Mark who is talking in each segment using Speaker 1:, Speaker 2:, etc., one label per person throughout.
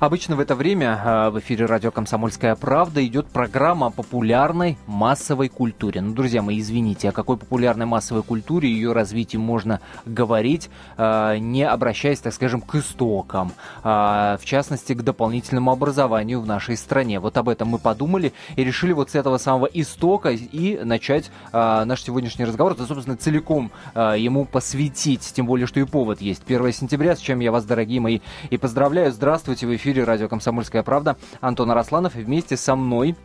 Speaker 1: Обычно в это время э, в эфире радио «Комсомольская правда» идет программа о популярной массовой культуре. Ну, друзья мои, извините, о какой популярной массовой культуре ее развитии можно говорить, э, не обращаясь, так скажем, к истокам, в частности, к дополнительному образованию в нашей стране. Вот об этом мы подумали и решили вот с этого самого истока и начать наш сегодняшний разговор. Это, собственно, целиком ему посвятить, тем более, что и повод есть. 1 сентября, с чем я вас, дорогие мои, и поздравляю. Здравствуйте в эфире радио «Комсомольская правда». Антон Арасланов и вместе со мной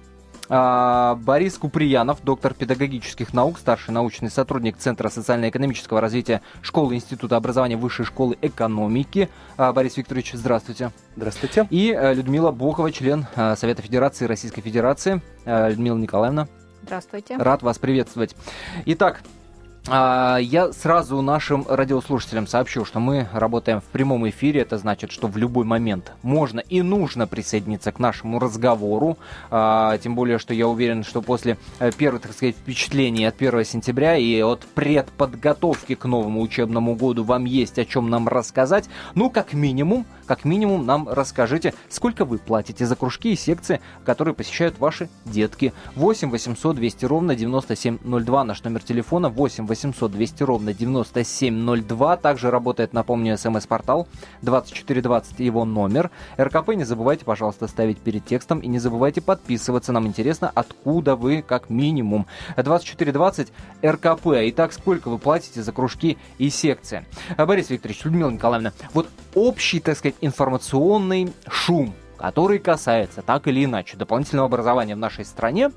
Speaker 1: а, Борис Куприянов, доктор педагогических наук, старший научный сотрудник Центра социально-экономического развития школы Института образования Высшей школы экономики. А, Борис Викторович, здравствуйте.
Speaker 2: Здравствуйте.
Speaker 1: И э, Людмила Бокова, член э, Совета Федерации Российской Федерации. Э, Людмила Николаевна.
Speaker 3: Здравствуйте.
Speaker 1: Рад вас приветствовать. Итак, я сразу нашим радиослушателям сообщу, что мы работаем в прямом эфире. Это значит, что в любой момент можно и нужно присоединиться к нашему разговору. А, тем более, что я уверен, что после э, первых, так сказать, впечатлений от 1 сентября и от предподготовки к новому учебному году вам есть о чем нам рассказать. Ну, как минимум, как минимум нам расскажите, сколько вы платите за кружки и секции, которые посещают ваши детки. 8 800 200 ровно 9702 наш номер телефона 8 800 200 ровно 9702. Также работает, напомню, смс-портал 2420 его номер. РКП не забывайте, пожалуйста, ставить перед текстом и не забывайте подписываться. Нам интересно, откуда вы как минимум. 2420 РКП. Итак, сколько вы платите за кружки и секции? Борис Викторович, Людмила Николаевна, вот общий, так сказать, информационный шум, который касается так или иначе дополнительного образования в нашей стране,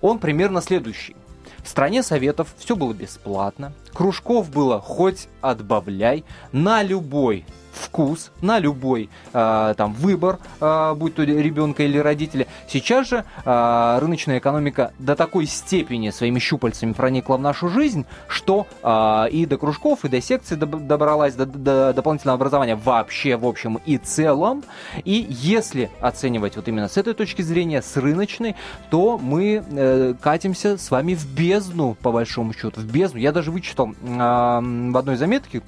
Speaker 1: он примерно следующий. В стране советов все было бесплатно, кружков было хоть отбавляй, на любой вкус, на любой э, там выбор, э, будь то ребенка или родителя. Сейчас же э, рыночная экономика до такой степени своими щупальцами проникла в нашу жизнь, что э, и до кружков, и до секций добралась, до, до дополнительного образования вообще в общем и целом. И если оценивать вот именно с этой точки зрения, с рыночной, то мы э, катимся с вами в бездну, по большому счету, в бездну. Я даже вычитал э, в одной заметке,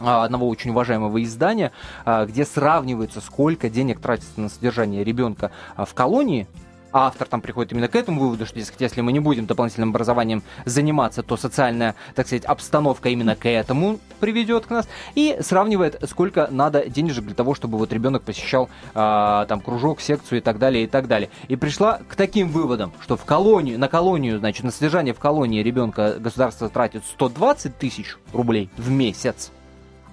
Speaker 1: а, одного очень уважаемого издания, а, где сравнивается, сколько денег тратится на содержание ребенка а, в колонии, автор там приходит именно к этому выводу, что, дескать, если мы не будем дополнительным образованием заниматься, то социальная, так сказать, обстановка именно к этому приведет к нас, и сравнивает, сколько надо денежек для того, чтобы вот ребенок посещал э, там кружок, секцию и так далее, и так далее. И пришла к таким выводам, что в колонию, на колонию, значит, на содержание в колонии ребенка государство тратит 120 тысяч рублей в месяц,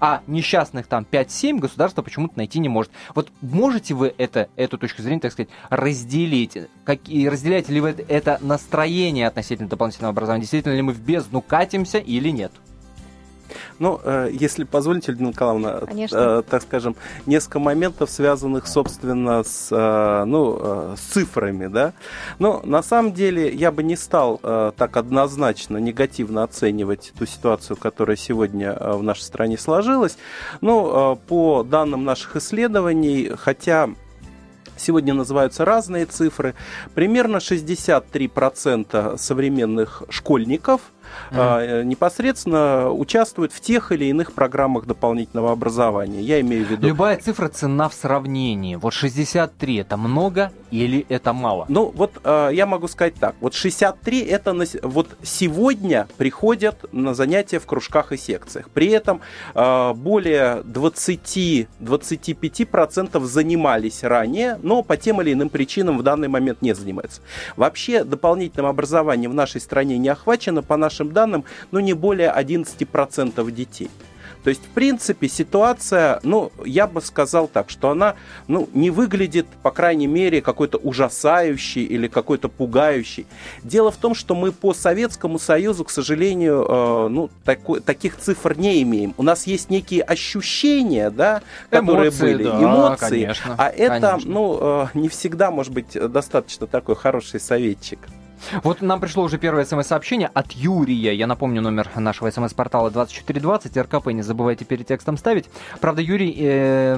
Speaker 1: а несчастных там 5-7 государство почему-то найти не может. Вот можете вы это, эту точку зрения, так сказать, разделить? Как, и разделяете ли вы это настроение относительно дополнительного образования? Действительно ли мы в бездну катимся или нет?
Speaker 2: Ну, э, если позволите, Людмила Николаевна, э, так скажем, несколько моментов, связанных, собственно, с, э, ну, с цифрами, да. Но на самом деле я бы не стал так однозначно негативно оценивать ту ситуацию, которая сегодня в нашей стране сложилась. Ну, по данным наших исследований, хотя Сегодня называются разные цифры. Примерно 63% современных школьников – mm-hmm. непосредственно участвуют в тех или иных программах дополнительного образования. Я имею в виду...
Speaker 1: Любая цифра цена в сравнении. Вот 63 это много или это мало?
Speaker 2: Ну, вот э, я могу сказать так. Вот 63 это на, вот сегодня приходят на занятия в кружках и секциях. При этом э, более 20-25% занимались ранее, но по тем или иным причинам в данный момент не занимаются. Вообще дополнительным образованием в нашей стране не охвачено по нашим нашим данным, ну, не более 11% детей. То есть, в принципе, ситуация, ну, я бы сказал так, что она, ну, не выглядит, по крайней мере, какой-то ужасающей или какой-то пугающей. Дело в том, что мы по Советскому Союзу, к сожалению, э, ну, такой, таких цифр не имеем. У нас есть некие ощущения, да, которые эмоции, были, да, эмоции, конечно, а это, конечно. ну, э, не всегда, может быть, достаточно такой хороший советчик.
Speaker 1: Вот нам пришло уже первое смс-сообщение от Юрия. Я напомню номер нашего смс-портала 2420. РКП не забывайте перед текстом ставить. Правда, Юрий э,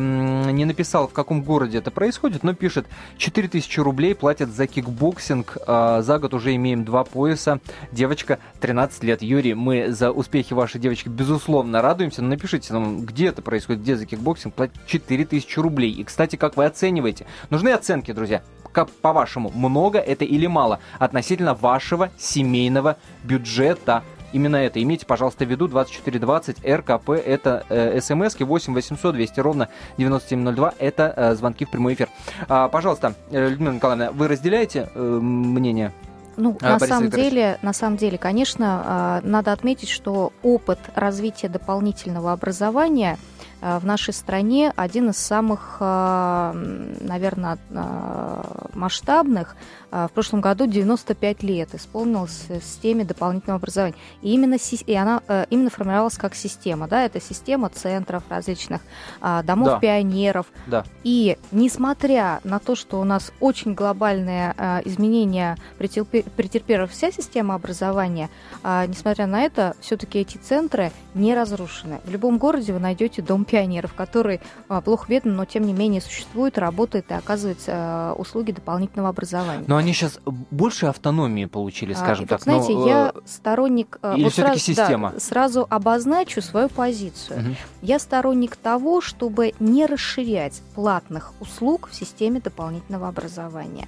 Speaker 1: не написал, в каком городе это происходит, но пишет, 4000 рублей платят за кикбоксинг. Э, за год уже имеем два пояса. Девочка 13 лет. Юрий, мы за успехи вашей девочки безусловно радуемся. Но напишите нам, где это происходит, где за кикбоксинг платят 4000 рублей. И, кстати, как вы оцениваете? Нужны оценки, друзья как по-вашему, много это или мало относительно вашего семейного бюджета? Именно это. Имейте, пожалуйста, в виду 2420 РКП. Это э, смски 8 800 200 ровно 9702. Это э, звонки в прямой эфир. А, пожалуйста, э, Людмила Николаевна, вы разделяете э, мнение
Speaker 3: ну, а, на самом деле, на самом деле, конечно, а, надо отметить, что опыт развития дополнительного образования в нашей стране один из самых, э, наверное, э, масштабных. В прошлом году 95 лет исполнилось системе дополнительного образования. И именно, и она именно формировалась как система. Да? Это система центров различных, домов да. пионеров. Да. И несмотря на то, что у нас очень глобальные изменения претерпела вся система образования, несмотря на это, все-таки эти центры не разрушены. В любом городе вы найдете дом пионеров, который а, плохо видно, но тем не менее существует, работает и оказывает а, услуги дополнительного образования.
Speaker 1: Но они сейчас больше автономии получили, а, скажем а, так.
Speaker 3: Знаете, но, я сторонник...
Speaker 1: Или вот все-таки сразу, система?
Speaker 3: Да, сразу обозначу свою позицию. Угу. Я сторонник того, чтобы не расширять платных услуг в системе дополнительного образования.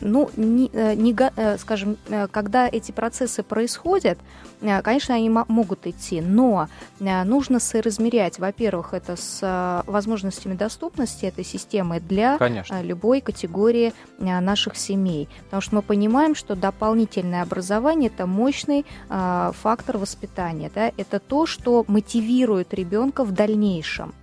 Speaker 3: Ну, не, э, не, э, скажем, э, когда эти процессы происходят, конечно, они могут идти, но нужно соразмерять, во-первых, это с э, возможностями доступности этой системы для Конечно. Э, любой категории э, наших семей. Потому что мы понимаем, что дополнительное образование – это мощный фактор воспитания. Да? Это то, что мотивирует ребенка в дальнейшем.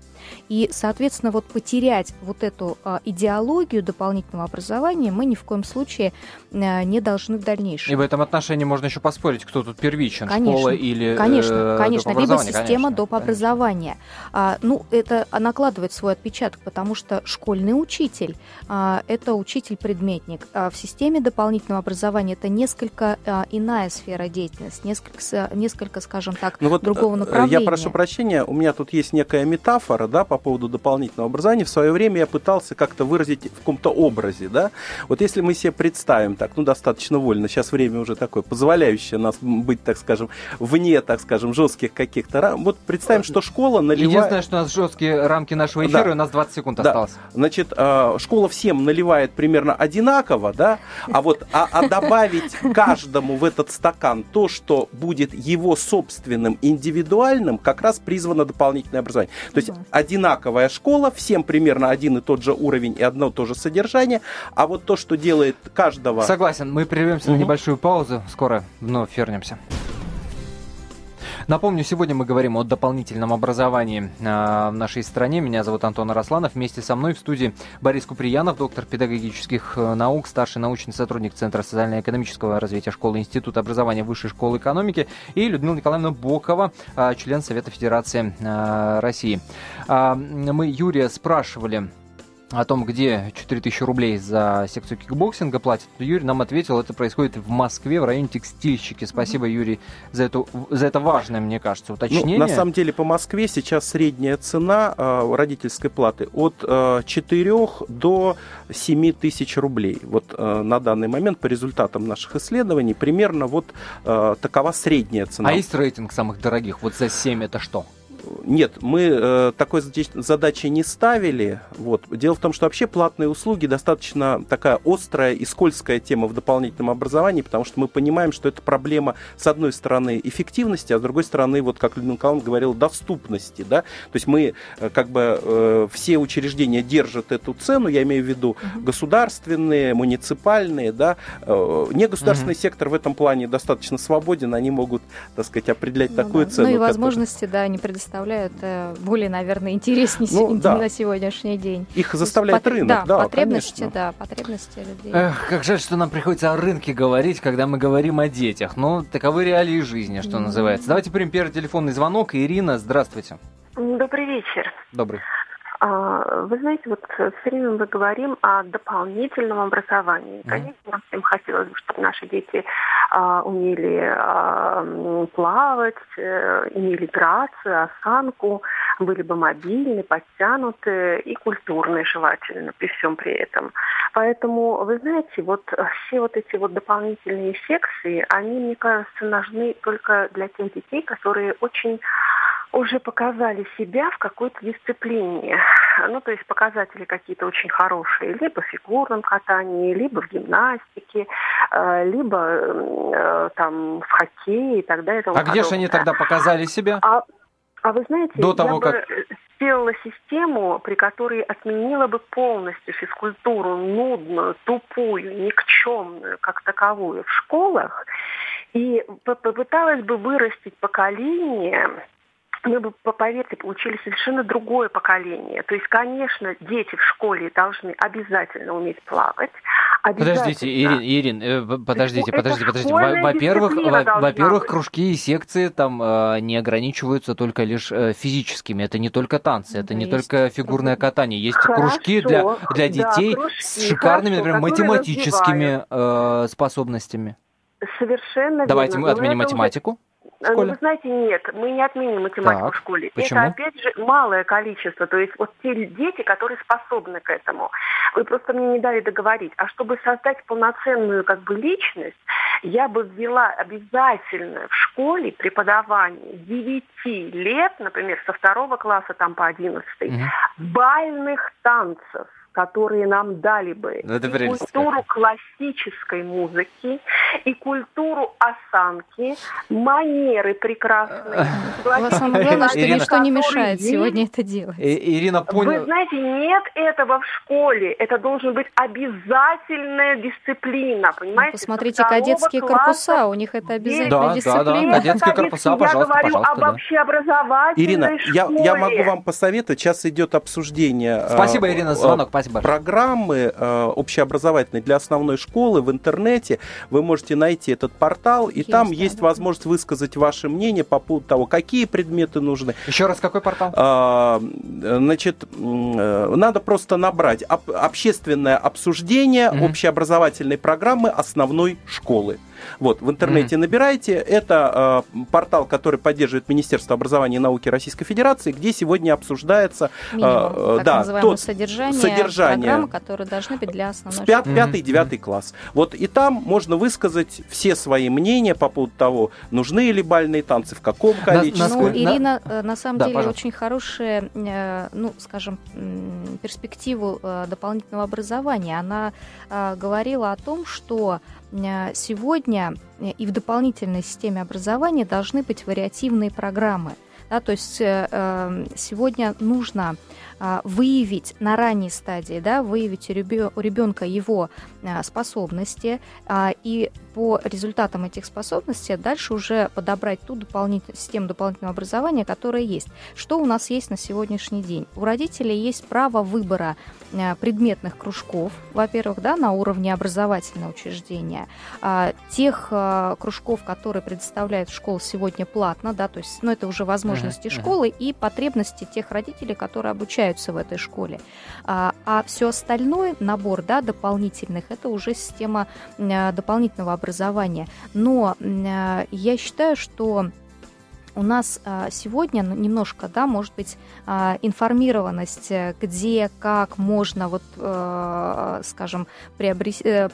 Speaker 3: И, соответственно, вот потерять вот эту а, идеологию дополнительного образования мы ни в коем случае а, не должны в дальнейшем.
Speaker 1: И в этом отношении можно еще поспорить, кто тут первичен, конечно, школа или
Speaker 3: Конечно, э, конечно, либо система конечно, доп. образования. А, ну, это накладывает свой отпечаток, потому что школьный учитель а, – это учитель-предметник. А в системе дополнительного образования это несколько а, иная сфера деятельности, несколько, несколько скажем так, ну, вот другого направления.
Speaker 2: Э, я прошу прощения, у меня тут есть некая метафора, да, по поводу дополнительного образования, в свое время я пытался как-то выразить в каком-то образе, да. Вот если мы себе представим так, ну, достаточно вольно, сейчас время уже такое, позволяющее нас быть, так скажем, вне, так скажем, жестких каких-то рам. Вот представим, что школа наливает...
Speaker 1: Единственное, что у нас жесткие рамки нашего эфира, да. у нас 20 секунд да. осталось.
Speaker 2: Значит, а, школа всем наливает примерно одинаково, да, а вот а, а добавить каждому в этот стакан то, что будет его собственным, индивидуальным, как раз призвано дополнительное образование. То есть одинаковая школа, всем примерно один и тот же уровень и одно и то же содержание, а вот то, что делает каждого...
Speaker 1: Согласен, мы прервемся угу. на небольшую паузу, скоро вновь вернемся. Напомню, сегодня мы говорим о дополнительном образовании э, в нашей стране. Меня зовут Антон Арасланов. Вместе со мной в студии Борис Куприянов, доктор педагогических э, наук, старший научный сотрудник Центра социально-экономического развития школы Института образования Высшей школы экономики, и Людмила Николаевна Бокова, э, член Совета Федерации России. А, мы Юрия спрашивали, о том, где 4000 рублей за секцию кикбоксинга платят, Юрий нам ответил, это происходит в Москве, в районе текстильщики. Спасибо, Юрий, за, эту, за это важное, мне кажется, уточнение.
Speaker 2: Ну, на самом деле, по Москве сейчас средняя цена э, родительской платы от э, 4 до 7 тысяч рублей. Вот э, на данный момент, по результатам наших исследований, примерно вот э, такова средняя цена.
Speaker 1: А есть рейтинг самых дорогих? Вот за 7 это что?
Speaker 2: Нет, мы э, такой задачи не ставили. Вот. Дело в том, что вообще платные услуги достаточно такая острая и скользкая тема в дополнительном образовании, потому что мы понимаем, что это проблема, с одной стороны, эффективности, а с другой стороны, вот как Людмила Николаевна говорила, доступности. Да? То есть мы э, как бы э, все учреждения держат эту цену, я имею в виду государственные, муниципальные, да, негосударственный угу. сектор в этом плане достаточно свободен, они могут, так сказать, определять ну, такую
Speaker 3: да.
Speaker 2: цену.
Speaker 3: Ну и возможности, которая... да, не предоставляют представляют э, более, наверное, интереснее ну, да. на сегодняшний день.
Speaker 2: Их заставляет
Speaker 3: потр...
Speaker 2: рынок,
Speaker 3: да,
Speaker 2: да,
Speaker 3: потребности, конечно. да, потребности людей.
Speaker 1: Эх, как жаль, что нам приходится о рынке говорить, когда мы говорим о детях. Ну, таковы реалии жизни, что mm-hmm. называется. Давайте примем первый телефонный звонок. Ирина, здравствуйте.
Speaker 4: Добрый вечер.
Speaker 1: Добрый.
Speaker 4: А, вы знаете, вот все время мы говорим о дополнительном образовании. Конечно, нам всем хотелось бы, чтобы наши дети а, умели а, плавать, э, имели грацию, осанку, были бы мобильны, подтянуты и культурные желательно при всем при этом. Поэтому, вы знаете, вот все вот эти вот дополнительные секции, они, мне кажется, нужны только для тех детей, которые очень уже показали себя в какой-то дисциплине. Ну, то есть показатели какие-то очень хорошие, либо в фигурном катании, либо в гимнастике, э, либо э, там в хоккее и так далее. И
Speaker 1: а где же они тогда показали себя?
Speaker 4: А, а вы знаете, До того, я как... бы сделала систему, при которой отменила бы полностью физкультуру нудную, тупую, никчемную, как таковую в школах, и попыталась бы вырастить поколение мы бы, поверьте, получили совершенно другое поколение. То есть, конечно, дети в школе должны обязательно уметь плавать.
Speaker 1: Подождите, Ирин, Ирин, э, подождите, подождите, подождите. Во-первых, во-первых, кружки и секции там э, не ограничиваются только лишь э, физическими. Это не только танцы, это не только фигурное катание. Есть кружки для для детей с шикарными, например, математическими способностями.
Speaker 4: Совершенно
Speaker 1: Давайте мы отменим математику.
Speaker 4: В школе? Ну, вы знаете, нет, мы не отменим математику так, в школе.
Speaker 1: Почему?
Speaker 4: Это, опять же, малое количество. То есть вот те дети, которые способны к этому. Вы просто мне не дали договорить. А чтобы создать полноценную как бы личность, я бы ввела обязательно в школе преподавание 9 лет, например, со второго класса там по 11, угу. бальных танцев которые нам дали бы ну, Это и культуру классической музыки, и культуру осанки, манеры прекрасные.
Speaker 3: Самое главное, что ничто не мешает сегодня это делать.
Speaker 1: Ирина поняла.
Speaker 4: Вы знаете, нет этого в школе. Это должен быть обязательная дисциплина, понимаете?
Speaker 3: Посмотрите, кадетские корпуса, у них это обязательная дисциплина. Да,
Speaker 1: да, кадетские корпуса, пожалуйста,
Speaker 4: Я говорю об общеобразовательной
Speaker 2: Ирина, я, я могу вам посоветовать, сейчас идет обсуждение.
Speaker 1: Спасибо, Ирина, звонок, спасибо.
Speaker 2: Программы э, общеобразовательные для основной школы в интернете. Вы можете найти этот портал, и есть, там да, есть да. возможность высказать ваше мнение по поводу того, какие предметы нужны.
Speaker 1: Еще раз, какой портал?
Speaker 2: А, значит, э, надо просто набрать об, общественное обсуждение mm-hmm. общеобразовательной программы основной школы. Вот, в интернете mm-hmm. набирайте. Это э, портал, который поддерживает Министерство образования и науки Российской Федерации, где сегодня обсуждается
Speaker 3: э, Минимум, э, да, то содержание, содержание программы, которые должны быть для основной
Speaker 2: пят, школы. Пятый, девятый класс. Вот и там можно высказать все свои мнения по поводу того, нужны ли бальные танцы, в каком количестве.
Speaker 3: Ну, Ирина, на, э, на самом да, деле, пожалуйста. очень хорошая, э, ну, скажем, перспективу э, дополнительного образования. Она говорила о том, что сегодня и в дополнительной системе образования должны быть вариативные программы. Да, то есть э, сегодня нужно а, выявить на ранней стадии, да, выявить у ребенка его а, способности а, и по результатам этих способностей дальше уже подобрать ту дополнительную систему дополнительного образования, которая есть. Что у нас есть на сегодняшний день? У родителей есть право выбора предметных кружков, во-первых, да, на уровне образовательного учреждения, тех кружков, которые предоставляет школа сегодня платно, да, то есть, ну, это уже возможности uh-huh, школы и потребности тех родителей, которые обучают обучаются в этой школе. А, а все остальное, набор да, дополнительных, это уже система а, дополнительного образования. Но а, я считаю, что у нас а, сегодня немножко, да, может быть, а, информированность, э, где, как можно, вот, э, скажем, приобрести, э,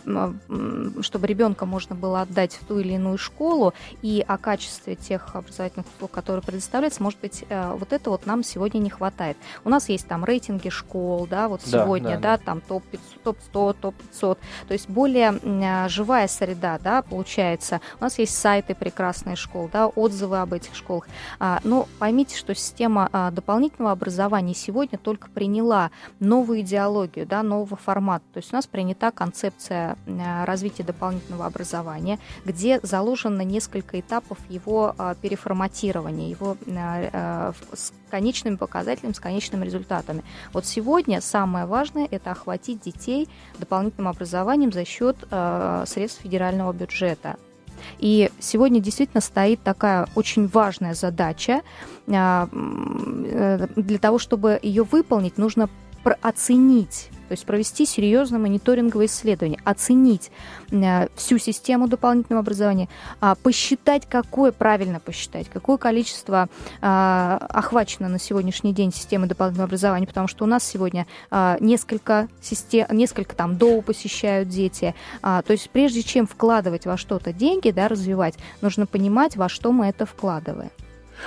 Speaker 3: чтобы ребенка можно было отдать в ту или иную школу, и о качестве тех образовательных услуг, которые предоставляются, может быть, вот это вот нам сегодня не хватает. У нас есть там рейтинги школ, да, вот да, сегодня, да, да, да. там топ-100, топ-100, топ-500, то есть более живая среда, да, получается. У нас есть сайты прекрасные школ, да, отзывы об этих школах, школах. А, но поймите, что система а, дополнительного образования сегодня только приняла новую идеологию, да, нового формата. То есть у нас принята концепция а, развития дополнительного образования, где заложено несколько этапов его переформатирования, его с конечными показателями, с конечными результатами. Вот сегодня самое важное – это охватить детей дополнительным образованием за счет средств федерального бюджета И сегодня действительно стоит такая очень важная задача. Э, для того, чтобы ее выполнить, нужно оценить то есть провести серьезное мониторинговое исследование, оценить э, всю систему дополнительного образования, э, посчитать, какое, правильно посчитать, какое количество э, охвачено на сегодняшний день системы дополнительного образования, потому что у нас сегодня э, несколько систем, несколько там ДОУ посещают дети. То есть прежде чем вкладывать во что-то деньги, да, развивать, нужно понимать, во что мы это вкладываем.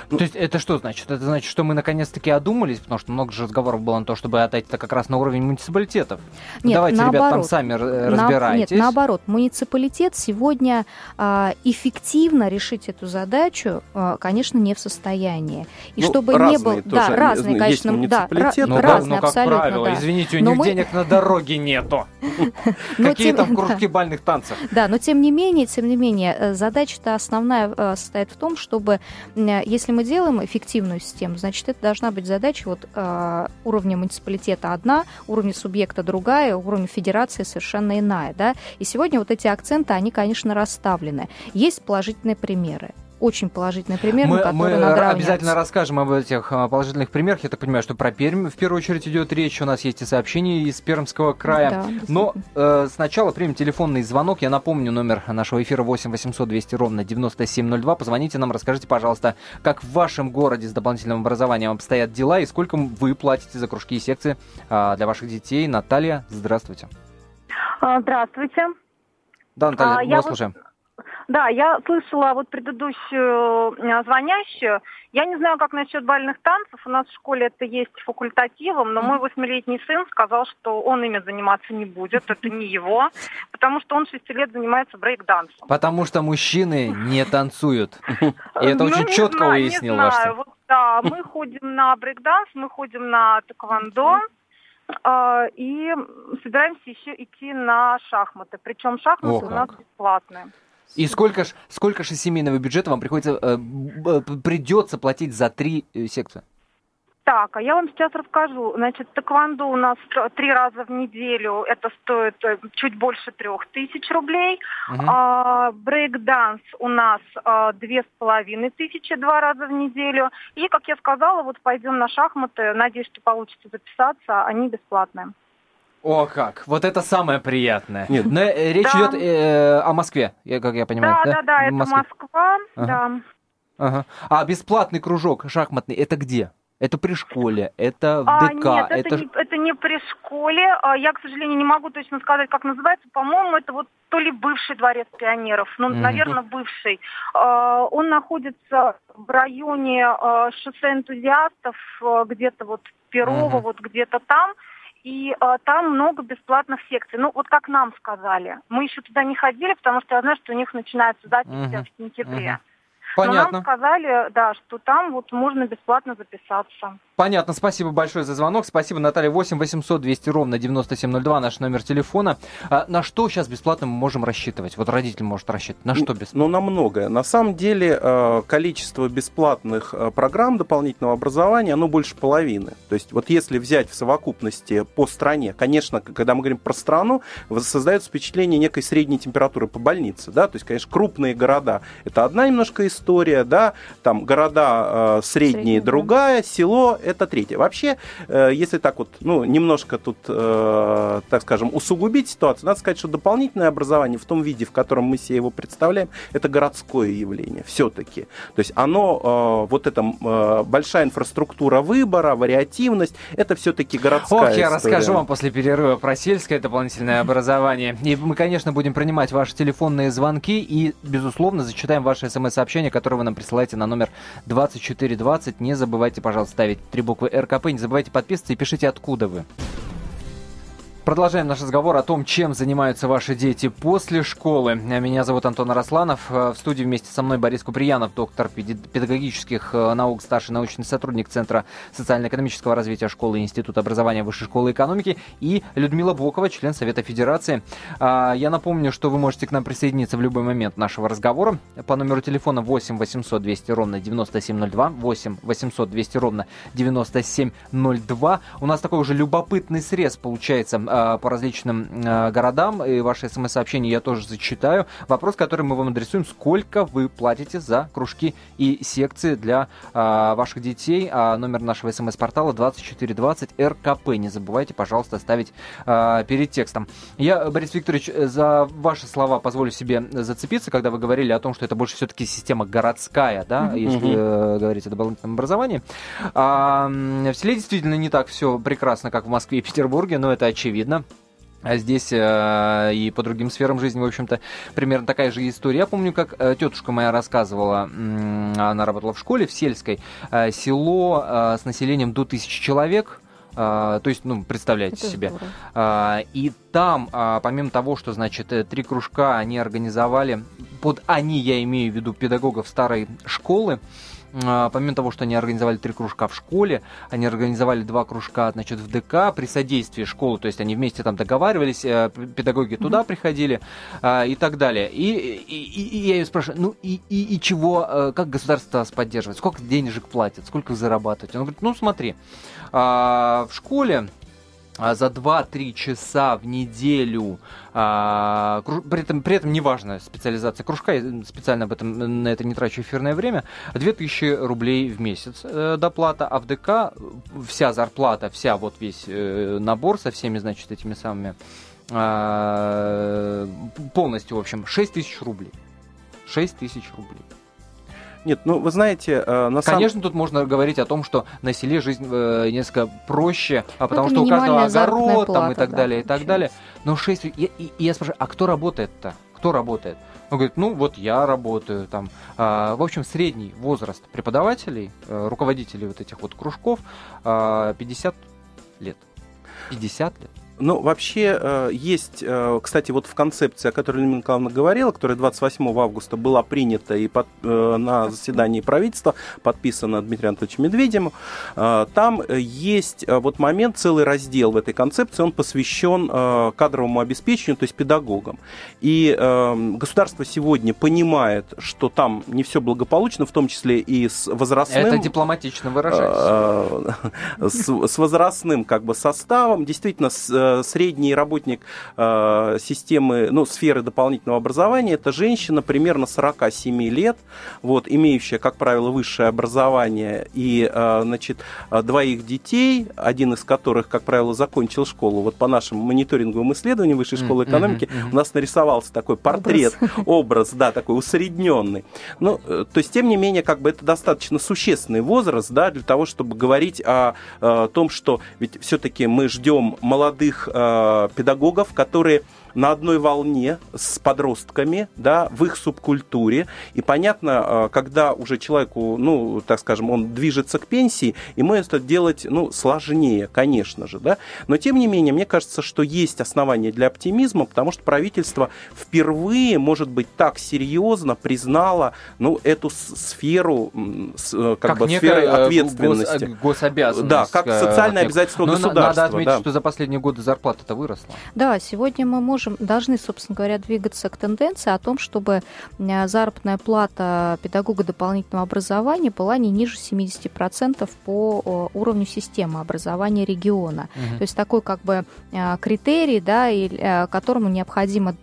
Speaker 1: Ну, то есть это что значит? Это значит, что мы наконец-таки одумались, потому что много же разговоров было на то, чтобы отдать это как раз на уровень муниципалитетов.
Speaker 3: Нет,
Speaker 1: Давайте,
Speaker 3: наоборот,
Speaker 1: ребят, там сами разбирайтесь.
Speaker 3: На, нет, наоборот, муниципалитет сегодня а, эффективно решить эту задачу, а, конечно, не в состоянии. И
Speaker 2: ну,
Speaker 3: чтобы не было... Да, разные, конечно, да,
Speaker 1: ну, разные, ну, как абсолютно, правило, да. извините, у них мы... денег на дороге нету. Какие там кружки бальных танцев?
Speaker 3: Да, но тем не менее, тем не менее, э, задача-то основная э, состоит в том, чтобы, если если мы делаем эффективную систему, значит, это должна быть задача вот э, уровня муниципалитета одна, уровня субъекта другая, уровня федерации совершенно иная, да. И сегодня вот эти акценты, они, конечно, расставлены. Есть положительные примеры очень положительный пример,
Speaker 1: мы,
Speaker 3: на который
Speaker 1: мы
Speaker 3: надо
Speaker 1: обязательно расскажем об этих а, положительных примерах. Я так понимаю, что про Пермь в первую очередь идет речь. У нас есть и сообщения из Пермского края. Да, Но э, сначала примем телефонный звонок. Я напомню номер нашего эфира 8 800 200 ровно 9702. Позвоните нам, расскажите, пожалуйста, как в вашем городе с дополнительным образованием обстоят дела и сколько вы платите за кружки и секции э, для ваших детей. Наталья, здравствуйте.
Speaker 5: А, здравствуйте.
Speaker 1: Да, Наталья, а, мы вас слушаем. Вот
Speaker 5: да, я слышала вот предыдущую э, звонящую. Я не знаю, как насчет бальных танцев. У нас в школе это есть факультативом, но мой восьмилетний сын сказал, что он ими заниматься не будет. Это не его, потому что он шести лет занимается брейк-дансом.
Speaker 1: Потому что мужчины не танцуют. И это ну, очень четко уяснил ваш сын.
Speaker 5: Да, мы ходим на брейк-данс, мы ходим на тэквондо. А, и собираемся еще идти на шахматы. Причем шахматы у нас бесплатные.
Speaker 1: И сколько ж, сколько же семейного бюджета вам приходится, э, придется платить за три э, секции?
Speaker 5: Так, а я вам сейчас расскажу. Значит, тэквондо у нас три раза в неделю, это стоит э, чуть больше трех тысяч рублей. Угу. А, брейк-данс у нас а, две с половиной тысячи два раза в неделю. И, как я сказала, вот пойдем на шахматы. Надеюсь, что получится записаться. Они бесплатные.
Speaker 1: О, как! Вот это самое приятное. Нет, но э, речь да. идет э, о Москве, я, как я понимаю.
Speaker 5: Да, да, да, да это Москва, ага. да.
Speaker 1: Ага. А бесплатный кружок шахматный, это где? Это при школе, это в
Speaker 5: а,
Speaker 1: ДК.
Speaker 5: Нет, это, это... Не, это не при школе. А, я, к сожалению, не могу точно сказать, как называется. По-моему, это вот то ли бывший дворец пионеров, ну, mm-hmm. наверное, бывший. А, он находится в районе шоссе энтузиастов, где-то вот Перово, mm-hmm. вот где-то там и э, там много бесплатных секций. Ну, вот как нам сказали. Мы еще туда не ходили, потому что я знаю, что у них начинаются записи uh-huh. в сентябре. Uh-huh. Понятно. Но нам сказали, да, что там вот можно бесплатно записаться.
Speaker 1: Понятно, спасибо большое за звонок. Спасибо, Наталья. 8 800 200 ровно 9702, наш номер телефона. А на что сейчас бесплатно мы можем рассчитывать? Вот родитель может рассчитывать. На что бесплатно?
Speaker 2: Ну, на многое. На самом деле, э, количество бесплатных э, программ дополнительного образования, оно больше половины. То есть, вот если взять в совокупности по стране, конечно, когда мы говорим про страну, создается впечатление некой средней температуры по больнице. Да? То есть, конечно, крупные города – это одна немножко история, да? там города э, средние другая, село это третье. Вообще, э, если так вот, ну, немножко тут, э, так скажем, усугубить ситуацию, надо сказать, что дополнительное образование в том виде, в котором мы себе его представляем, это городское явление все-таки. То есть оно, э, вот эта большая инфраструктура выбора, вариативность, это все-таки городская Ох,
Speaker 1: я история. расскажу вам после перерыва про сельское дополнительное образование. И мы, конечно, будем принимать ваши телефонные звонки и, безусловно, зачитаем ваши смс-сообщения, которые вы нам присылаете на номер 2420. Не забывайте, пожалуйста, ставить три буквы РКП. Не забывайте подписываться и пишите, откуда вы. Продолжаем наш разговор о том, чем занимаются ваши дети после школы. Меня зовут Антон Арасланов. В студии вместе со мной Борис Куприянов, доктор педагогических э, наук, старший научный сотрудник Центра социально-экономического развития школы Института образования Высшей школы экономики, и Людмила Бокова, член Совета Федерации. А, я напомню, что вы можете к нам присоединиться в любой момент нашего разговора по номеру телефона 8 800 200 ровно 9702, 8 800 200 ровно 9702. У нас такой уже любопытный срез получается по различным городам, и ваши смс-сообщения я тоже зачитаю. Вопрос, который мы вам адресуем, сколько вы платите за кружки и секции для ваших детей? Номер нашего смс-портала 2420 РКП. Не забывайте, пожалуйста, ставить перед текстом. Я, Борис Викторович, за ваши слова позволю себе зацепиться, когда вы говорили о том, что это больше все-таки система городская, да, mm-hmm. если э, говорить о дополнительном образовании. А, в селе действительно не так все прекрасно, как в Москве и Петербурге, но это очевидно. А здесь э, и по другим сферам жизни, в общем-то, примерно такая же история. Я помню, как э, тетушка моя рассказывала, э, она работала в школе в сельской, э, село э, с населением до тысячи человек, а, то есть, ну, представляете Это себе. А, и там, а, помимо того, что, значит, э, три кружка они организовали, под они я имею в виду педагогов старой школы, помимо того, что они организовали три кружка в школе, они организовали два кружка, значит, в ДК при содействии школы, то есть они вместе там договаривались, э, педагоги туда mm-hmm. приходили а, и так далее. И, и, и, я ее спрашиваю, ну и, и, и чего, э, как государство вас поддерживает, сколько денежек платит, сколько зарабатываете? Он говорит, ну смотри, а, в школе а, за 2-3 часа в неделю, а, при, этом, при этом неважно специализация кружка, я специально об этом на это не трачу эфирное время, 2000 рублей в месяц э, доплата, а в ДК вся зарплата, вся вот весь э, набор со всеми, значит, этими самыми, э, полностью, в общем, 6 тысяч рублей. 6 тысяч рублей.
Speaker 2: Нет, ну вы знаете,
Speaker 1: э, на самом... Конечно, тут можно говорить о том, что на селе жизнь э, несколько проще, а потому что у каждого огород плата, там, и так да, далее, и так далее. Но 6... И, и, и я спрашиваю, а кто работает-то? Кто работает? Он говорит, ну вот я работаю там. А, в общем, средний возраст преподавателей, э, руководителей вот этих вот кружков а, 50 лет. 50 лет.
Speaker 2: Ну, вообще э, есть, э, кстати, вот в концепции, о которой Людмила Николаевна говорила, которая 28 августа была принята и под, э, на заседании правительства, подписана Дмитрием Анатольевичем Медведевым, там есть вот момент, целый раздел в этой концепции, он посвящен кадровому обеспечению, то есть педагогам. И государство сегодня понимает, что там не все благополучно, в том числе и с возрастным...
Speaker 1: Это дипломатично выражается.
Speaker 2: С, с возрастным как бы составом, действительно, с средний работник э, системы, ну, сферы дополнительного образования, это женщина примерно 47 лет, вот, имеющая, как правило, высшее образование и, э, значит, двоих детей, один из которых, как правило, закончил школу. Вот по нашим мониторинговым исследованиям Высшей школы экономики mm-hmm. у нас нарисовался такой портрет, образ, образ да, такой усредненный. Ну, э, то есть, тем не менее, как бы это достаточно существенный возраст, да, для того, чтобы говорить о, о том, что ведь все-таки мы ждем молодых молодых э, педагогов, которые на одной волне с подростками, да, в их субкультуре. И понятно, э, когда уже человеку, ну, так скажем, он движется к пенсии, ему это делать, ну, сложнее, конечно же, да. Но, тем не менее, мне кажется, что есть основания для оптимизма, потому что правительство впервые, может быть, так серьезно признало, ну, эту сферу,
Speaker 1: э, как, как бы, сферы ответственности. Гос, гособязанность.
Speaker 2: Да, как социальное обязательство Но государства.
Speaker 1: Надо отметить, да. что за последние годы зарплата-то выросла.
Speaker 3: Да, сегодня мы можем можем, должны, собственно говоря, двигаться к тенденции о том, чтобы э, заработная плата педагога дополнительного образования была не ниже 70% по уровню системы образования региона. Угу. То есть такой как бы э, критерий, да, и, э, к которому необходимо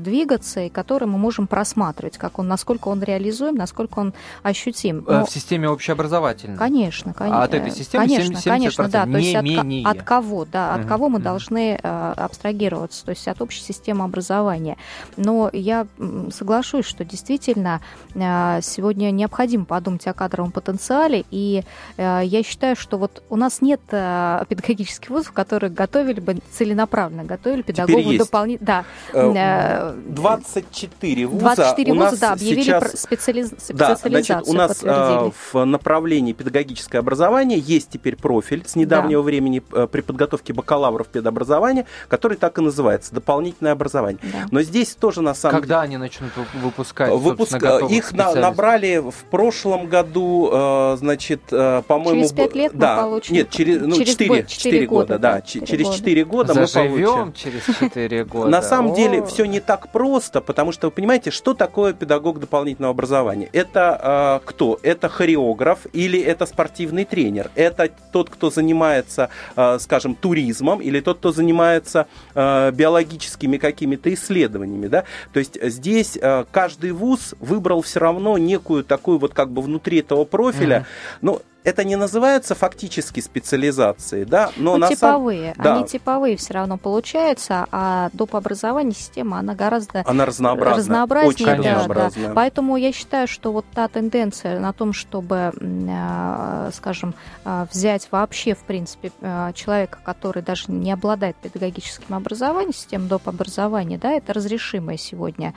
Speaker 3: двигаться и который мы можем просматривать, как он, насколько он реализуем, насколько он ощутим.
Speaker 1: Но... В системе общеобразовательной?
Speaker 3: Конечно, конечно.
Speaker 1: А от этой системы
Speaker 3: конечно,
Speaker 1: 70%,
Speaker 3: конечно, да.
Speaker 1: Не
Speaker 3: то есть
Speaker 1: менее.
Speaker 3: от, от кого, да, от угу. кого мы угу. должны абстрагироваться, то есть от общей системы образования. Но я соглашусь, что действительно а, сегодня необходимо подумать о кадровом потенциале, и а, я считаю, что вот у нас нет а, педагогических вузов, которые готовили бы целенаправленно, готовили педагогов дополнительно.
Speaker 2: Да. 24 вуза 24
Speaker 3: вуза, да, объявили сейчас... специализ...
Speaker 2: да, значит, у нас в направлении педагогическое образование есть теперь профиль с недавнего да. времени при подготовке бакалавров педобразования, который так и называется дополнительное образование образования. Да. Но здесь тоже на самом
Speaker 1: Когда они начнут выпускать?
Speaker 2: Выпуск... Их на, набрали в прошлом году, э, значит, э, по-моему...
Speaker 3: Через пять лет
Speaker 2: да,
Speaker 3: мы получим.
Speaker 2: Нет, через, ну, через 4, 4 года, года, да. 4 через года. 4 года
Speaker 1: Заживем
Speaker 2: мы получим.
Speaker 1: через 4 года.
Speaker 2: На самом деле все не так просто, потому что, вы понимаете, что такое педагог дополнительного образования? Это э, кто? Это хореограф или это спортивный тренер? Это тот, кто занимается, скажем, туризмом или тот, кто занимается э, биологическими какими-то исследованиями, да, то есть здесь э, каждый вуз выбрал все равно некую такую вот как бы внутри этого профиля, mm-hmm. ну, это не называется фактически специализацией, да,
Speaker 3: но ну, на типовые, сам... да. они типовые все равно получаются, а доп. образование система, она гораздо
Speaker 2: она разнообразная,
Speaker 3: разнообразнее, очень да, разнообразная. Да. Поэтому я считаю, что вот та тенденция на том, чтобы, а, скажем, а, взять вообще, в принципе, а, человека, который даже не обладает педагогическим образованием, систему доп. образования, да, это разрешимая сегодня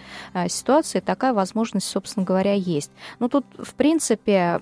Speaker 3: ситуация, такая возможность, собственно говоря, есть. Но тут, в принципе,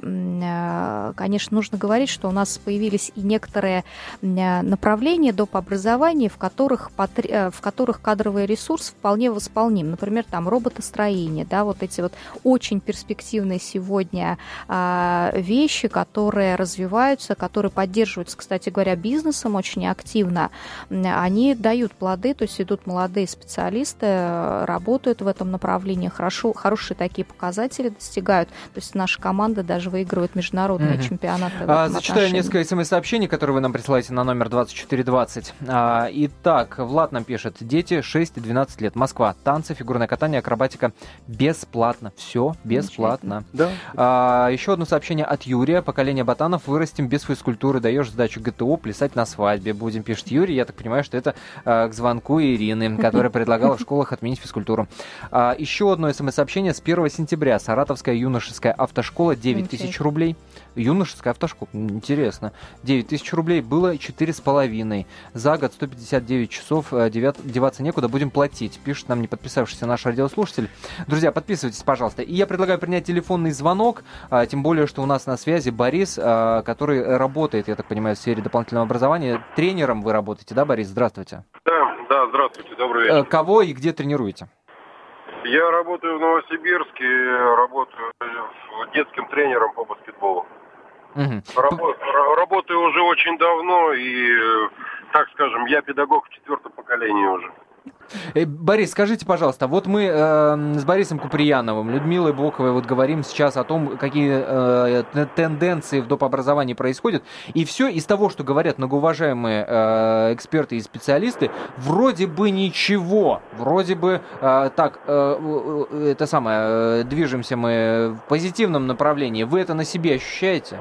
Speaker 3: конечно, конечно, нужно говорить, что у нас появились и некоторые направления доп. образования, в которых, э, в которых кадровый ресурс вполне восполним. Например, там роботостроение, да, вот эти вот очень перспективные сегодня а, вещи, которые развиваются, которые поддерживаются, кстати говоря, бизнесом очень активно, они дают плоды, то есть идут молодые специалисты, э, работают в этом направлении, хорошо, хорошие такие показатели достигают. То есть наша команда даже выигрывает международные mm-hmm. Чемпионата.
Speaker 1: А, зачитаю отношении. несколько смс-сообщений, которые вы нам присылаете на номер 2420. А, итак, Влад нам пишет. Дети 6 и 12 лет. Москва. Танцы, фигурное катание, акробатика бесплатно. Все бесплатно. Да. А, еще одно сообщение от Юрия. Поколение ботанов вырастим без физкультуры. Даешь сдачу ГТО, плясать на свадьбе. Будем, пишет Юрий. Я так понимаю, что это а, к звонку Ирины, которая предлагала в школах отменить физкультуру. А, еще одно смс-сообщение с 1 сентября. Саратовская юношеская автошкола 9 тысяч рублей. Юношеская автошкола. Интересно. 9 тысяч рублей было 4,5. За год 159 часов э, деваться некуда, будем платить. Пишет нам не подписавшийся наш радиослушатель. Друзья, подписывайтесь, пожалуйста. И я предлагаю принять телефонный звонок, а, тем более, что у нас на связи Борис, а, который работает, я так понимаю, в сфере дополнительного образования. Тренером вы работаете, да, Борис? Здравствуйте.
Speaker 6: Да, да, здравствуйте, добрый вечер. Э,
Speaker 1: кого и где тренируете?
Speaker 6: Я работаю в Новосибирске, работаю детским тренером по баскетболу. Угу. Рабо- работаю уже очень давно, и, так скажем, я педагог в четвертом поколении уже.
Speaker 1: Э, Борис, скажите, пожалуйста, вот мы э, с Борисом Куприяновым, Людмилой Боковой вот говорим сейчас о том, какие э, тенденции в доп. образовании происходят, и все из того, что говорят многоуважаемые э, эксперты и специалисты, вроде бы ничего, вроде бы э, так, э, э это самое, э, движемся мы в позитивном направлении. Вы это на себе ощущаете?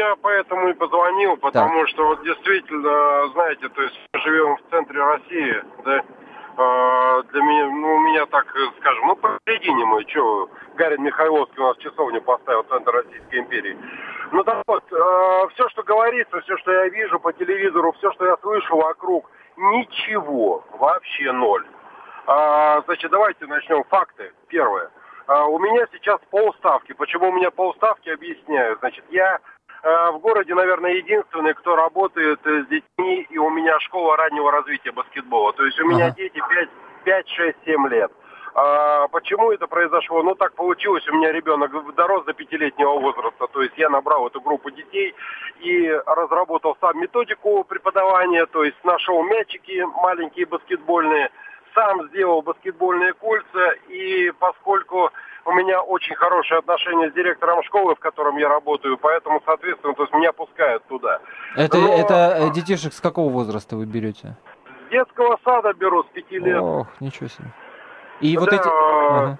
Speaker 6: Я поэтому и позвонил, потому да. что вот действительно, знаете, то есть мы живем в центре России, да, а, для меня, ну, у меня так, скажем, ну, посередине мы, что, Гарин Михайловский у нас часовню поставил, центр Российской империи. Ну, так вот, э, все, что говорится, все, что я вижу по телевизору, все, что я слышу вокруг, ничего, вообще ноль. А, значит, давайте начнем факты. Первое. А, у меня сейчас полставки. Почему у меня полставки, объясняю. Значит, я в городе, наверное, единственный, кто работает э, с детьми, и у меня школа раннего развития баскетбола. То есть у меня ага. дети 5, 5, 6, 7 лет. А, почему это произошло? Ну, так получилось, у меня ребенок дорос до пятилетнего возраста, то есть я набрал эту группу детей и разработал сам методику преподавания, то есть нашел мячики маленькие баскетбольные, сам сделал баскетбольные кольца, и поскольку у меня очень хорошие отношения с директором школы, в котором я работаю, поэтому, соответственно, то есть меня пускают туда.
Speaker 1: Это, Но... это детишек с какого возраста вы берете?
Speaker 6: С детского сада беру, с пяти лет.
Speaker 1: Ох, ничего себе. И да, вот эти... Ага.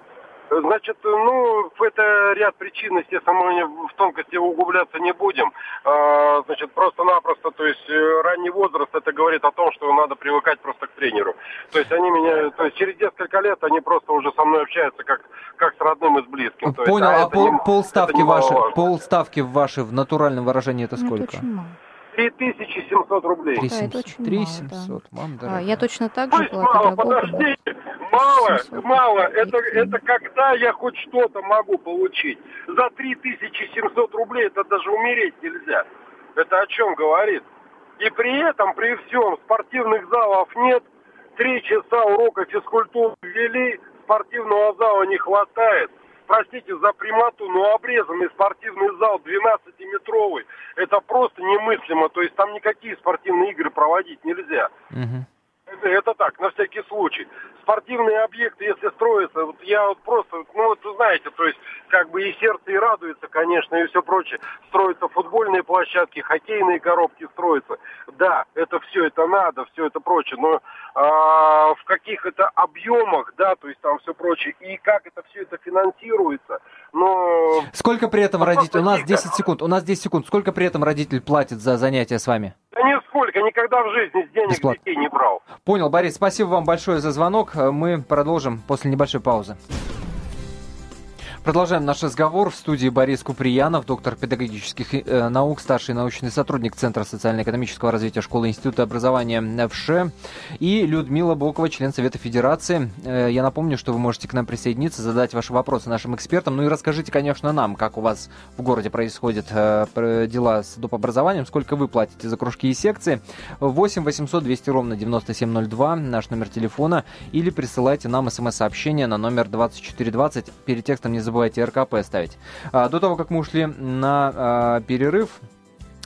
Speaker 6: Значит, ну, это ряд причин, естественно, мы в тонкости углубляться не будем. А, значит, просто-напросто, то есть э, ранний возраст, это говорит о том, что надо привыкать просто к тренеру. То есть они меня, то есть через несколько лет они просто уже со мной общаются как, как с родным и с близким.
Speaker 1: Понял, есть, а, а пол, не, полставки ваши, полставки ваши в натуральном выражении это сколько? Это очень мало.
Speaker 6: 3700 рублей.
Speaker 1: 3700,
Speaker 3: да, мам, дорогая. А, я точно так же была
Speaker 6: мало, подожди, мало, мало, это, это когда я хоть что-то могу получить. За 3700 рублей это даже умереть нельзя. Это о чем говорит? И при этом, при всем, спортивных залов нет, три часа урока физкультуры ввели, спортивного зала не хватает простите за прямоту, но обрезанный спортивный зал 12-метровый, это просто немыслимо. То есть там никакие спортивные игры проводить нельзя. Угу. Это, это так, на всякий случай. спортивные объекты, если строятся, вот я вот просто, ну вот знаете, то есть как бы и сердце и радуется, конечно, и все прочее. Строятся футбольные площадки, хоккейные коробки строятся. Да, это все это надо, все это прочее, но а, в каких это объемах, да, то есть там все прочее, и как это все это финансируется, но...
Speaker 1: Сколько при этом родитель, у нас 10 секунд, у нас 10 секунд, сколько при этом родитель платит за занятия с вами?
Speaker 6: Да нисколько, никогда в жизни с денег Бесплатно. детей не брал.
Speaker 1: Понял, Борис, спасибо вам большое за звонок. Мы продолжим после небольшой паузы. Продолжаем наш разговор. В студии Борис Куприянов, доктор педагогических э, наук, старший научный сотрудник Центра социально-экономического развития школы Института образования ВШЭ и Людмила Бокова, член Совета Федерации. Э, я напомню, что вы можете к нам присоединиться, задать ваши вопросы нашим экспертам. Ну и расскажите, конечно, нам, как у вас в городе происходят э, дела с доп. образованием, сколько вы платите за кружки и секции. 8 800 200 ровно 9702, наш номер телефона, или присылайте нам смс-сообщение на номер 2420. Перед текстом не забывайте РКП ставить. А, до того, как мы ушли на а, перерыв,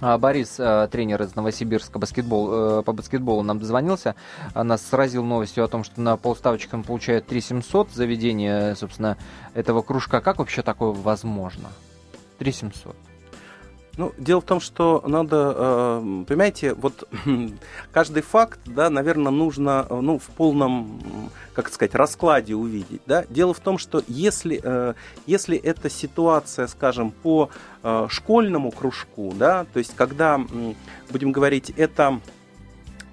Speaker 1: а, Борис, тренер из Новосибирска баскетбол, э, по баскетболу, нам дозвонился. Нас сразил новостью о том, что на полставочек он получает 3 700 за ведение, собственно, этого кружка. Как вообще такое возможно? 3 700.
Speaker 2: Ну, дело в том, что надо, э, понимаете, вот каждый факт, да, наверное, нужно, э, ну, в полном, как сказать, раскладе увидеть, да. Дело в том, что если, э, если эта ситуация, скажем, по школьному кружку, да, то есть когда, будем говорить, это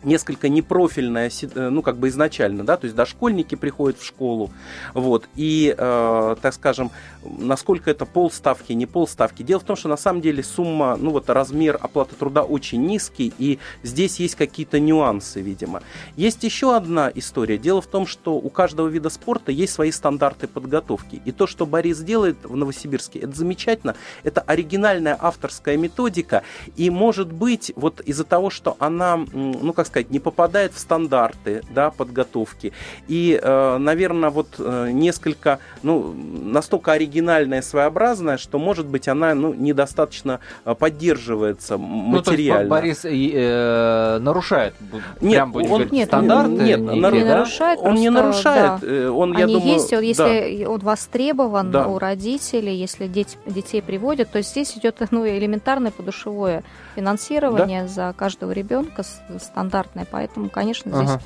Speaker 2: несколько непрофильная, э, ну, как бы изначально, да, то есть дошкольники приходят в школу, вот, и, э, так скажем, насколько это полставки, не полставки. Дело в том, что на самом деле сумма, ну, вот размер оплаты труда очень низкий, и здесь есть какие-то нюансы, видимо. Есть еще одна история. Дело в том, что у каждого вида спорта есть свои стандарты подготовки, и то, что Борис делает в Новосибирске, это замечательно, это оригинальная авторская методика, и, может быть, вот из-за того, что она, ну, как сказать, не попадает в стандарты да, подготовки. И, э, наверное, вот э, несколько, ну, настолько оригинальная, своеобразная, что, может быть, она ну, недостаточно э, поддерживается материально.
Speaker 1: Ну, то есть Борис э, нарушает
Speaker 2: нет, прям, будем он, говорить, нет, стандарты?
Speaker 3: Нет, не, не да? нарушает.
Speaker 2: Он не нарушает. Да. Он,
Speaker 3: я Они думаю, есть, если да. он востребован да. у родителей, если дети, детей приводят, то здесь идет ну, элементарное подушевое финансирование да? за каждого ребенка стандартное, поэтому, конечно, здесь ага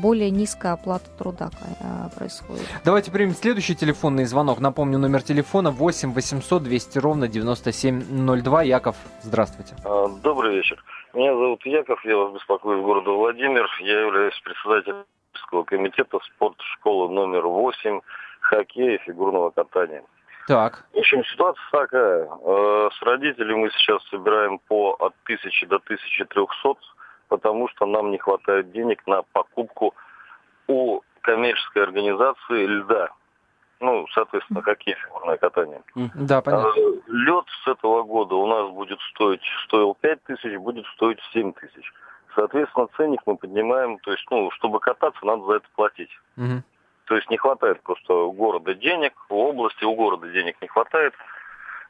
Speaker 3: более низкая оплата труда а, происходит.
Speaker 1: Давайте примем следующий телефонный звонок. Напомню, номер телефона 8 800 200 ровно 9702. Яков, здравствуйте.
Speaker 7: А, добрый вечер. Меня зовут Яков, я вас беспокою из города Владимир. Я являюсь председателем комитета спорт-школы номер 8 хоккея и фигурного катания.
Speaker 1: Так.
Speaker 7: В общем, ситуация такая. Э, с родителями мы сейчас собираем по от 1000 до 1300, потому что нам не хватает денег на покупку у коммерческой организации льда. Ну, соответственно, какие фигурное катание.
Speaker 1: Да, понятно. Э,
Speaker 7: лед с этого года у нас будет стоить, стоил 5 тысяч, будет стоить 7 тысяч. Соответственно, ценник мы поднимаем, то есть, ну, чтобы кататься, надо за это платить. Угу. То есть не хватает просто у города денег, у области у города денег не хватает.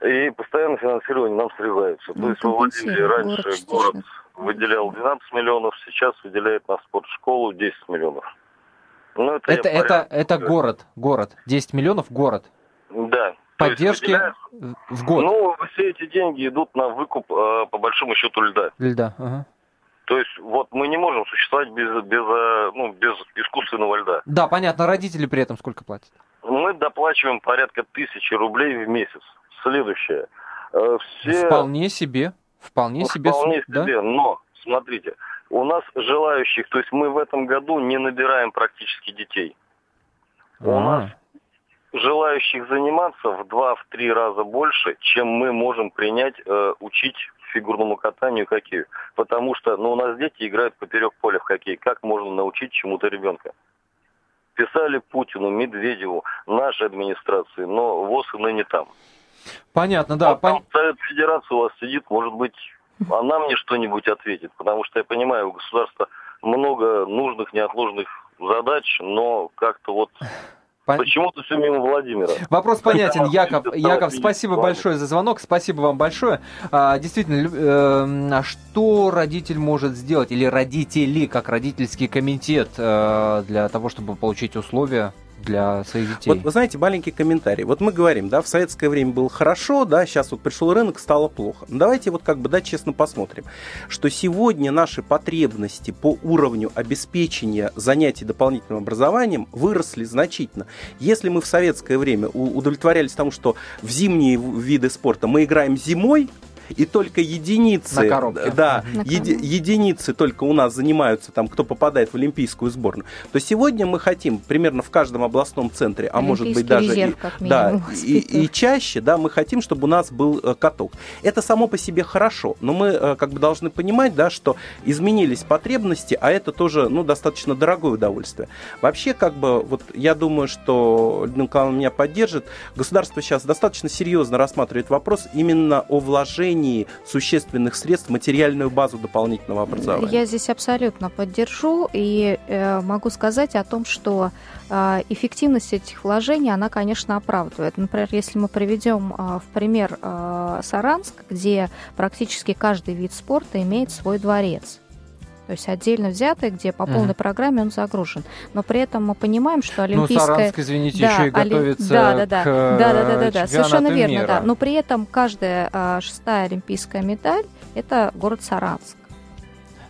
Speaker 7: И постоянно финансирование нам срезается. Ну, То есть в Владимире раньше город, город выделял 12 миллионов, сейчас выделяет на спортшколу 10 миллионов.
Speaker 1: Ну, это это, это, это город, город. 10 миллионов город.
Speaker 7: Да.
Speaker 1: Поддержки в год.
Speaker 7: Ну, все эти деньги идут на выкуп, э, по большому счету, льда.
Speaker 1: Льда, ага.
Speaker 7: То есть вот мы не можем существовать без, без, э, ну, без искусственного льда.
Speaker 1: Да, понятно. Родители при этом сколько платят?
Speaker 7: Мы доплачиваем порядка тысячи рублей в месяц. Следующее. Э,
Speaker 1: все... Вполне себе. Вполне ну, себе.
Speaker 7: Вполне себе. Да? Но, смотрите, у нас желающих, то есть мы в этом году не набираем практически детей. А-а-а. У нас желающих заниматься в два-три раза больше, чем мы можем принять, э, учить фигурному катанию и хоккею. Потому что ну, у нас дети играют поперек поля в хоккей. Как можно научить чему-то ребенка? Писали Путину, Медведеву, нашей администрации, но ВОЗ и ныне там.
Speaker 1: Понятно, да.
Speaker 7: Вот там Совет Федерации у вас сидит, может быть, она мне что-нибудь ответит, потому что я понимаю, у государства много нужных, неотложных задач, но как-то вот Пон... Почему-то все мимо Владимира.
Speaker 1: Вопрос понятен, Яков. Яков, спасибо большое за звонок, спасибо вам большое. А, действительно, э, что родитель может сделать, или родители, как родительский комитет, э, для того, чтобы получить условия для своих детей.
Speaker 2: Вот вы знаете, маленький комментарий. Вот мы говорим, да, в советское время было хорошо, да, сейчас вот пришел рынок, стало плохо. Но давайте вот как бы, да, честно посмотрим, что сегодня наши потребности по уровню обеспечения занятий дополнительным образованием выросли значительно. Если мы в советское время удовлетворялись тому, что в зимние виды спорта мы играем зимой, и только единицы, на коробке. да, на еди, единицы только у нас занимаются там, кто попадает в олимпийскую сборную, то сегодня мы хотим примерно в каждом областном центре, а может быть даже резерв, и, да, и, и чаще, да, мы хотим, чтобы у нас был э, каток. Это само по себе хорошо, но мы э, как бы должны понимать, да, что изменились потребности, а это тоже, ну, достаточно дорогое удовольствие. Вообще, как бы, вот я думаю, что Людмила Николаевна меня поддержит, государство сейчас достаточно серьезно рассматривает вопрос именно о вложении вложении существенных средств материальную базу дополнительного образования.
Speaker 3: Я здесь абсолютно поддержу и э, могу сказать о том, что э, эффективность этих вложений, она, конечно, оправдывает. Например, если мы приведем э, в пример Саранск, где практически каждый вид спорта имеет свой дворец то есть отдельно взятый, где по полной uh-huh. программе он загружен. Но при этом мы понимаем, что ну, олимпийская... Ну,
Speaker 1: Саранск, извините, да, еще и готовится да, да, да, к да, да, да, да, да, совершенно верно, мира. да.
Speaker 3: Но при этом каждая а, шестая олимпийская медаль – это город Саранск.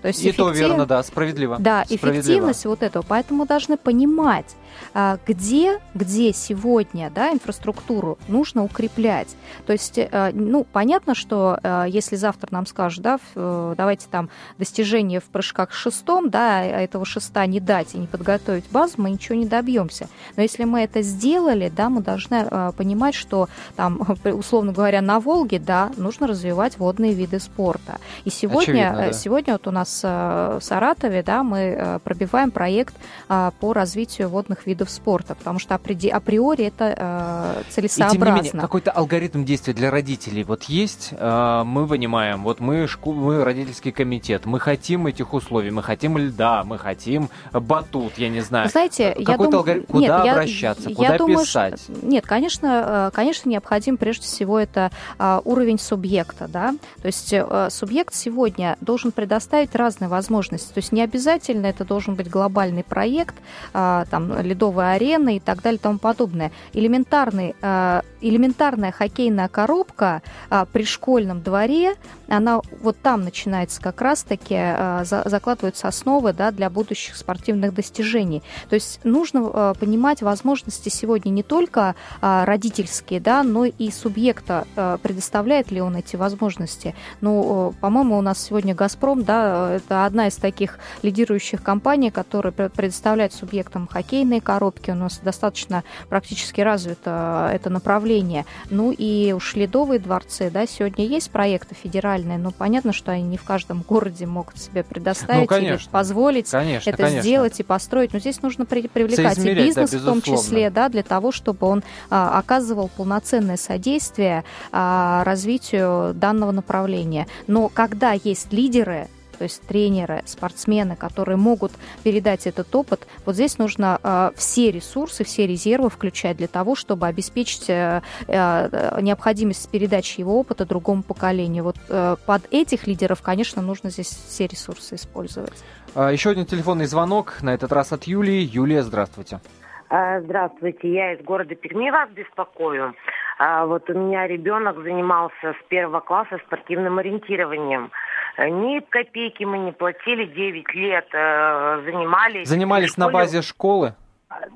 Speaker 1: То есть и эффектив... то верно, да, справедливо.
Speaker 3: Да,
Speaker 1: справедливо.
Speaker 3: эффективность вот этого. Поэтому должны понимать, а, где, где сегодня да, инфраструктуру нужно укреплять. То есть, э, ну, понятно, что э, если завтра нам скажут, да, э, давайте там достижение в прыжках шестом, да, а этого шеста не дать и не подготовить базу, мы ничего не добьемся. Но если мы это сделали, да, мы должны понимать, что там, условно говоря, на Волге, да, нужно развивать водные виды спорта. И сегодня, Очевидно, да. сегодня вот у нас в Саратове, да, мы пробиваем проект по развитию водных видов спорта, потому что априори это э, целесообразно. И тем не менее,
Speaker 1: какой-то алгоритм действия для родителей вот есть, э, мы понимаем, вот мы, шку, мы родительский комитет, мы хотим этих условий, мы хотим льда, мы хотим батут, я не знаю.
Speaker 3: Знаете, я дум...
Speaker 1: алгоритм, куда нет, обращаться, я, куда я думаю, писать?
Speaker 3: Что... Нет, конечно, э, конечно, необходим прежде всего это э, уровень субъекта, да, то есть э, субъект сегодня должен предоставить разные возможности, то есть не обязательно это должен быть глобальный проект, там, ледовая арена и так далее и тому подобное. Элементарный, э, элементарная хоккейная коробка э, при школьном дворе, она вот там начинается как раз-таки, закладываются основы да, для будущих спортивных достижений. То есть нужно понимать возможности сегодня не только родительские, да, но и субъекта, предоставляет ли он эти возможности. Ну, по-моему, у нас сегодня «Газпром», да, это одна из таких лидирующих компаний, которая предоставляет субъектам хоккейные коробки, у нас достаточно практически развито это направление. Ну и уж ледовые дворцы, да, сегодня есть проекты федеральные, но понятно, что они не в каждом городе могут себе предоставить ну, конечно, или позволить конечно, это конечно. сделать и построить. Но здесь нужно при, привлекать и бизнес да, в том числе, да, для того, чтобы он а, оказывал полноценное содействие а, развитию данного направления. Но когда есть лидеры, то есть тренеры, спортсмены, которые могут передать этот опыт, вот здесь нужно э, все ресурсы, все резервы включать для того, чтобы обеспечить э, э, необходимость передачи его опыта другому поколению. Вот э, под этих лидеров, конечно, нужно здесь все ресурсы использовать.
Speaker 1: А, еще один телефонный звонок, на этот раз от Юлии. Юлия, здравствуйте.
Speaker 8: А, здравствуйте, я из города Перми вас беспокою. Вот у меня ребенок занимался с первого класса спортивным ориентированием. Ни копейки мы не платили, 9 лет э, занимались.
Speaker 1: Занимались на базе школы?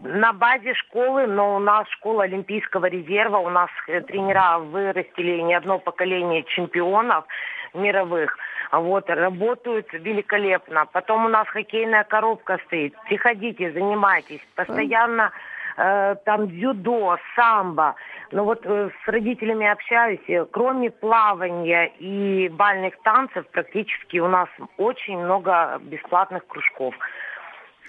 Speaker 8: На базе школы, но у нас школа Олимпийского резерва, у нас э, тренера вырастили не одно поколение чемпионов мировых. Вот, работают великолепно. Потом у нас хоккейная коробка стоит. Приходите, занимайтесь. Постоянно э, там дзюдо, самбо. Но вот э, с родителями общаюсь, кроме плавания и бальных танцев, практически у нас очень много бесплатных кружков.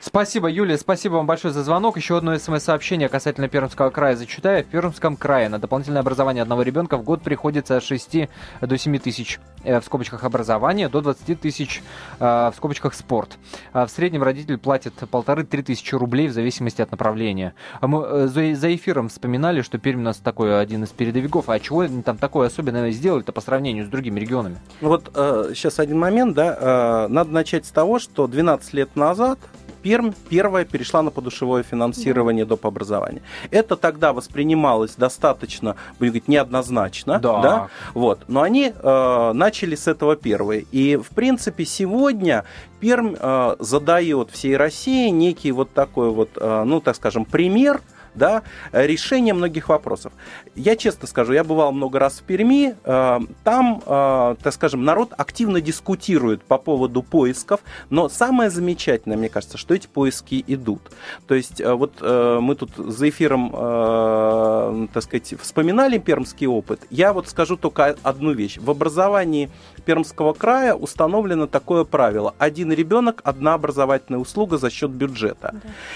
Speaker 1: Спасибо, Юлия, спасибо вам большое за звонок. Еще одно смс-сообщение касательно Пермского края зачитаю. В Пермском крае на дополнительное образование одного ребенка в год приходится от 6 до 7 тысяч э, в скобочках образование, до 20 тысяч э, в скобочках спорт. А в среднем родитель платит полторы-три тысячи рублей в зависимости от направления. А мы э, за эфиром вспоминали, что Пермь у нас такой один из передовиков. А чего они там такое особенное сделали-то по сравнению с другими регионами?
Speaker 2: Вот сейчас один момент, да. надо начать с того, что 12 лет назад Пермь первая перешла на подушевое финансирование доп. образования. Это тогда воспринималось достаточно, будем говорить, неоднозначно. Да. да? Вот. Но они э, начали с этого первые. И, в принципе, сегодня Пермь э, задает всей России некий вот такой вот, э, ну, так скажем, пример – да, решение многих вопросов. Я честно скажу, я бывал много раз в Перми, э, там, э, так скажем, народ активно дискутирует по поводу поисков, но самое замечательное, мне кажется, что эти поиски идут. То есть э, вот мы тут за эфиром, так сказать, вспоминали пермский опыт. Я вот скажу только одну вещь. В образовании Пермского края установлено такое правило. Один ребенок, одна образовательная услуга за счет бюджета.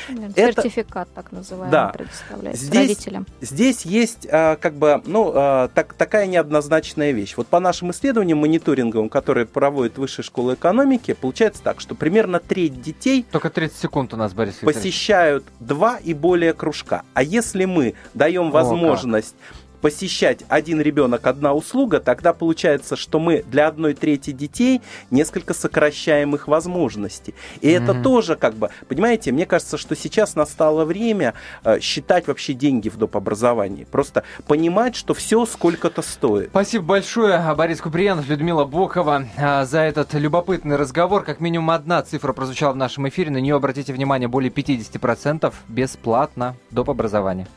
Speaker 3: Да. Это... Сертификат, так называемый, да. Предоставляется
Speaker 2: здесь,
Speaker 3: родителям.
Speaker 2: Здесь есть а, как бы, ну, а, так, такая неоднозначная вещь. Вот по нашим исследованиям мониторинговым, которые проводит Высшая школа экономики, получается так, что примерно треть детей...
Speaker 1: Только 30 секунд у нас, Борис
Speaker 2: Викторович. Посещают два и более кружка. А если мы даем возможность... О, посещать один ребенок, одна услуга, тогда получается, что мы для одной трети детей несколько сокращаем их возможности. И mm-hmm. это тоже как бы, понимаете, мне кажется, что сейчас настало время э, считать вообще деньги в доп. образовании. Просто понимать, что все сколько-то стоит.
Speaker 1: Спасибо большое, Борис Куприянов, Людмила Бокова, э, за этот любопытный разговор. Как минимум одна цифра прозвучала в нашем эфире, на нее обратите внимание, более 50% бесплатно доп. образования.